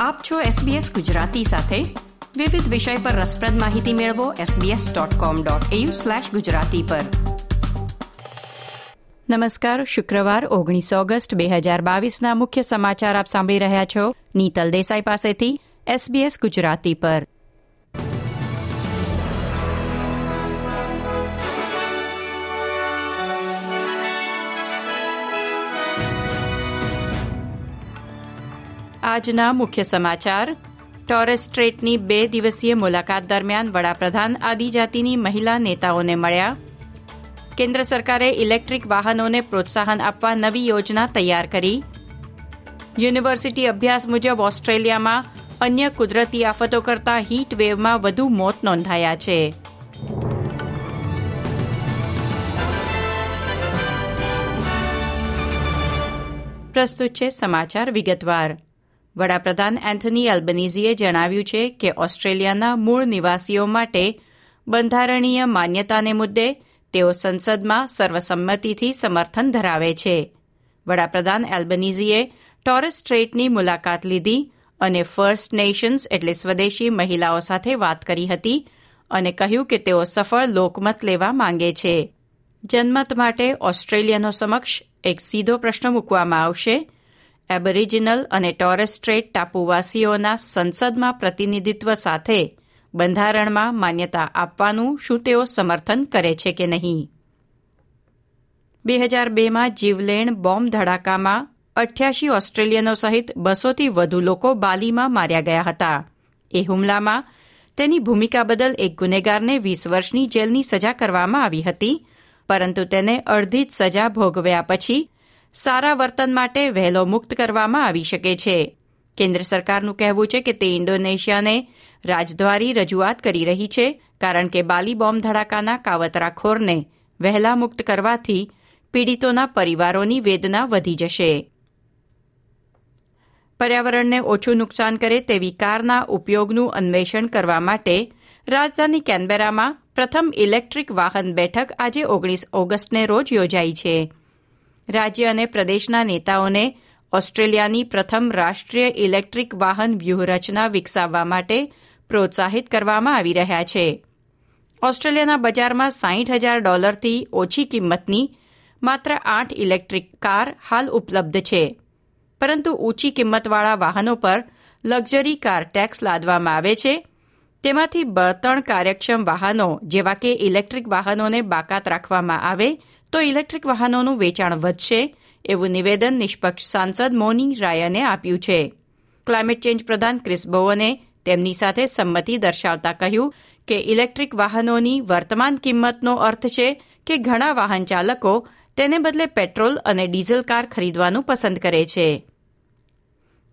આપ છો SBS ગુજરાતી સાથે. વિવિધ વિષય પર રસપ્રદ માહિતી મેળવો sbs.com.au/gujarati પર. નમસ્કાર, શુક્રવાર, ઓગણીસ ઓગસ્ટ, બે હજાર બાવીસના મુખ્ય સમાચાર આપ સાંભળી રહ્યા છો. નીતલ દેસાઈ પાસેથી SBS ગુજરાતી પર. આજના મુખ્ય સમાચાર. ટોરેસ સ્ટ્રેટની બે દિવસીય મુલાકાત દરમિયાન વડાપ્રધાન આદિજાતિની મહિલા નેતાઓને મળ્યા. કેન્દ્ર સરકારે ઇલેક્ટ્રિક વાહનોને પ્રોત્સાહન આપવા નવી યોજના તૈયાર કરી. યુનિવર્સિટી અભ્યાસ મુજબ ઓસ્ટ્રેલિયામાં અન્ય કુદરતી આફતો કરતા હીટ વેવમાં વધુ મોત નોંધાયા છે. પ્રસ્તુત છે સમાચાર વિગતવાર. વડાપ્રધાન એન્થની એલ્બનીઝીએ જણાવ્યું છે કે ઓસ્ટ્રેલિયાના મૂળ નિવાસીઓ માટે બંધારણીય માન્યતાને મુદ્દે તેઓ સંસદમાં સર્વસંમતિથી સમર્થન ધરાવે છે. વડાપ્રધાન એલ્બનીઝીએ ટોરસ સ્ટ્રેટની મુલાકાત લીધી અને ફર્સ્ટ નેશન્સ એટલે સ્વદેશી મહિલાઓ સાથે વાત કરી હતી અને કહ્યું કે તેઓ સફળ લોકમત લેવા માંગે છે. જનમત માટે ઓસ્ટ્રેલિયનો સમક્ષ એક સીધો પ્રશ્ન મૂકવામાં આવશે એબરિજિનલ અને ટોરેસ્ટ્રેટ ટાપુવાસીઓના સંસદમાં પ્રતિનિધિત્વ સાથે બંધારણમાં માન્યતા આપવાનું શું તેઓ સમર્થન કરે છે કે નહીં? બે હજાર બેમાં જીવલેણ બોમ્બ ધડાકામાં અઠ્યાસી ઓસ્ટ્રેલિયનો સહિત બસોથી વધુ લોકો બાલીમાં માર્યા ગયા હતા. એ હુમલામાં તેની ભૂમિકા બદલ એક ગુનેગારને વીસ વર્ષની જેલની સજા કરવામાં આવી હતી, પરંતુ તેને અડધી જ સજા ભોગવ્યા પછી સારા વર્તન માટે વહેલો મુક્ત કરવામાં આવી શકે છે. કેન્દ્ર સરકારનું કહેવું છે કે તે ઇન્ડોનેશિયાને રાજદ્વારી રજૂઆત કરી રહી છે, કારણ કે બાલી બોમ્બ ધડાકાના કાવતરાખોરને વહેલા મુક્ત કરવાથી પીડિતોના પરિવારોની વેદના વધી જશે. પર્યાવરણને ઓછું નુકસાન કરે તેવી કારના ઉપયોગનું અન્વેષણ કરવા માટે રાજધાની કેનબેરામાં પ્રથમ ઇલેક્ટ્રિક વાહન બેઠક આજે ઓગણીસ ઓગસ્ટને રોજ યોજાઈ છે. રાજ્ય અને પ્રદેશના નેતાઓને ઓસ્ટ્રેલિયાની પ્રથમ રાષ્ટ્રીય ઇલેક્ટ્રિક વાહન વ્યૂહરચના વિકસાવવા માટે પ્રોત્સાહિત કરવામાં આવી રહ્યા છે. ઓસ્ટ્રેલિયાના બજારમાં સાઠ હજાર ડોલરથી ઓછી કિંમતની માત્ર આઠ ઇલેક્ટ્રિક કાર હાલ ઉપલબ્ધ છે. પરંતુ ઊંચી કિંમતવાળા વાહનો પર લક્ઝરી કાર ટેક્સ લાદવામાં આવે છે. તેમાંથી બળતણ કાર્યક્ષમ વાહનો જેવા કે ઇલેક્ટ્રિક વાહનોને બાકાત રાખવામાં આવે તો ઇલેક્ટ્રિક વાહનોનું વેચાણ વધશે એવું નિવેદન નિષ્પક્ષ સાંસદ મોની રાયને આપ્યું છે. ક્લાઇમેટ ચેન્જ પ્રધાન ક્રિસ બોવને તેમની સાથે સંમતિ દર્શાવતા કહ્યું કે ઇલેક્ટ્રિક વાહનોની વર્તમાન કિંમતનો અર્થ છે કે ઘણા વાહન ચાલકો તેને બદલે પેટ્રોલ અને ડીઝલ કાર ખરીદવાનું પસંદ કરે છે.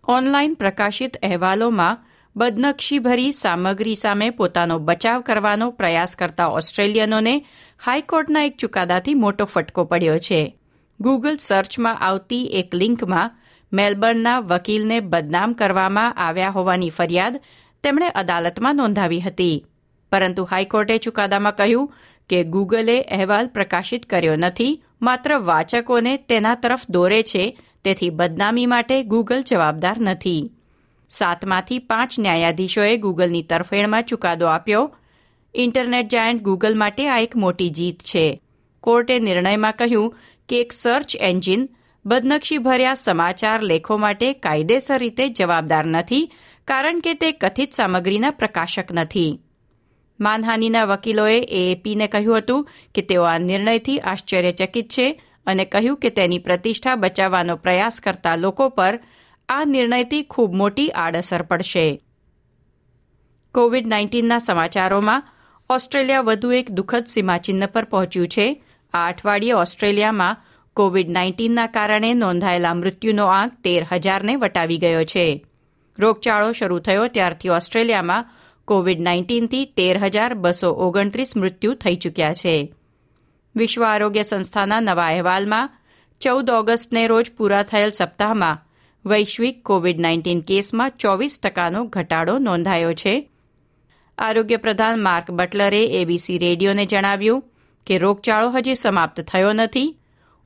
ઓનલાઇન પ્રકાશિત અહેવાલોમાં બદનક્ષીભરી સામગ્રી સામે પોતાનો બચાવ કરવાનો પ્રયાસ કરતા ઓસ્ટ્રેલિયનોને હાઈકોર્ટના એક ચુકાદાથી મોટો ફટકો પડ્યો છે. ગૂગલ સર્ચમાં આવતી એક લિંકમાં મેલબર્નના વકીલને બદનામ કરવામાં આવ્યા હોવાની ફરિયાદ તેમણે અદાલતમાં નોંધાવી હતી. પરંતુ હાઈકોર્ટે ચુકાદામાં કહ્યું કે ગૂગલે અહેવાલ પ્રકાશિત કર્યો નથી, માત્ર વાચકોને તેના તરફ દોરે છે, તેથી બદનામી માટે ગૂગલ જવાબદાર નથી. સાતમાંથી પાંચ ન્યાયાધીશોએ ગૂગલની તરફેણમાં ચુકાદો આપ્યો. ઇન્ટરનેટ જાયન્ટ ગૂગલ માટે આ એક મોટી જીત છે. કોર્ટે નિર્ણયમાં કહ્યું કે એક સર્ચ એન્જિન બદનક્ષીભર્યા સમાચાર લેખો માટે કાયદેસર રીતે જવાબદાર નથી, કારણ કે તે કથિત સામગ્રીના પ્રકાશક નથી. માનહાનીના વકીલોએ એએપીને કહ્યું હતું કે તેઓ આ નિર્ણયથી આશ્ચર્યચકિત છે અને કહ્યું કે તેની પ્રતિષ્ઠા બચાવવાનો પ્રયાસ કરતા લોકો પર આ નિર્ણયથી ખૂબ મોટી આડઅસર પડશે. કોવિડ નાઇન્ટીનના સમાચારોમાં ઓસ્ટ્રેલિયા વધુ એક દુઃખદ સીમાચિહ્ન પર પહોંચ્યું છે. આ અઠવાડિયે ઓસ્ટ્રેલિયામાં કોવિડ નાઇન્ટીનના કારણે નોંધાયેલા મૃત્યુનો આંક તેર હજારને વટાવી ગયો છે. રોગચાળો શરૂ થયો ત્યારથી ઓસ્ટ્રેલિયામાં કોવિડ નાઇન્ટીનથી તેર હજાર બસો ઓગણત્રીસ મૃત્યુ થઈ ચૂક્યા છે. વિશ્વ આરોગ્ય સંસ્થાના નવા અહેવાલમાં ચૌદ ઓગસ્ટને રોજ પૂરા થયેલ સપ્તાહમાં વૈશ્વિક કોવિડ નાઇન્ટીન કેસમાં ચોવીસ ટકાનો ઘટાડો નોંધાયો છે. આરોગ્ય પ્રધાન માર્ક બટલરે એબીસી રેડિયોને જણાવ્યું કે રોગચાળો હજી સમાપ્ત થયો નથી.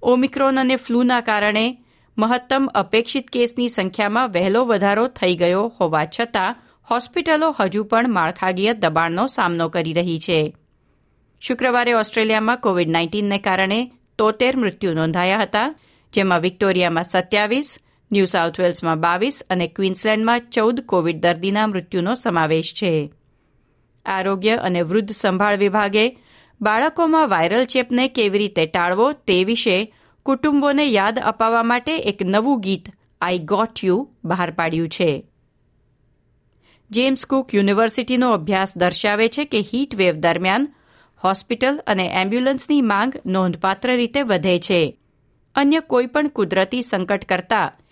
ઓમિક્રોન અને ફ્લૂના કારણે મહત્તમ અપેક્ષિત કેસની સંખ્યામાં વહેલો વધારો થઈ ગયો હોવા છતાં હોસ્પિટલો હજુ પણ માળખાગીય દબાણનો સામનો કરી રહી છે. શુક્રવારે ઓસ્ટ્રેલિયામાં કોવિડ નાઇન્ટીનને કારણે તોતેર મૃત્યુ નોંધાયા હતા, જેમાં વિક્ટોરિયામાં સત્યાવીસ ન્યૂ સાઉથ વેલ્સમાં બાવીસ અને ક્વીન્સલેન્ડમાં ચૌદ કોવિડ દર્દીના મૃત્યુનો સમાવેશ છે. આરોગ્ય અને વૃદ્ધ સંભાળ વિભાગે બાળકોમાં વાયરલ ચેપને કેવી રીતે ટાળવો તે વિશે કુટુંબોને યાદ અપાવવા માટે એક નવું ગીત આઈ ગોટ યુ બહાર પાડ્યું છે. જેમ્સ કુક યુનિવર્સિટીનો અભ્યાસ દર્શાવે છે કે હીટ વેવ દરમિયાન હોસ્પિટલ અને એમ્બ્યુલન્સની માંગ નોંધપાત્ર રીતે વધે છે. અન્ય કોઈપણ કુદરતી સંકટ કરતાં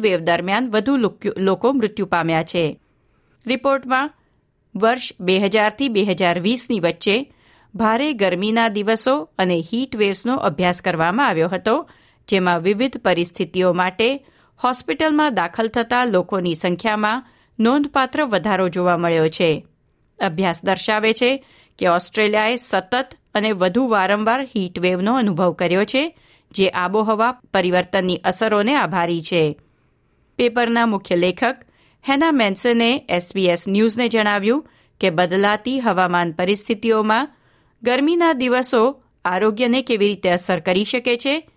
વેવ દરમિયાન વધુ લોકો મૃત્યુ પામ્યા છે. રિપોર્ટમાં, વર્ષ બે હજારથી બે હજાર વીસની વચ્ચે ભારે ગરમીના દિવસો અને હીટ વેવ્સનો અભ્યાસ કરવામાં આવ્યો હતો, જેમાં વિવિધ પરિસ્થિતિઓ માટે હોસ્પિટલમાં દાખલ થતા લોકોની સંખ્યામાં નોંધપાત્ર વધારો જોવા મળ્યો છે. અભ્યાસ દર્શાવે છે કે ઓસ્ટ્રેલિયાએ સતત અને વધુ વારંવાર હીટ વેવનો અનુભવ કર્યો છે જે આબોહવા પરિવર્તનની અસરોને આભારી છે. પેપરના મુખ્ય લેખક હેના મેન્સને એસબીએસ ન્યૂઝને જણાવ્યું કે બદલાતી હવામાન પરિસ્થિતિઓમાં ગરમીના દિવસો આરોગ્યને કેવી રીતે અસર કરી શકે છે,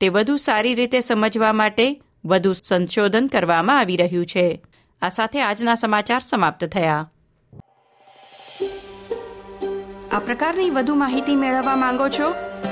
તે વધુ સારી રીતે સમજવા માટે વધુ સંશોધન કરવામાં આવી રહ્યું છે. આ સાથે આજના સમાચાર સમાપ્ત થયા. આ પ્રકારની વધુ માહિતી મેળવવા માંગો છો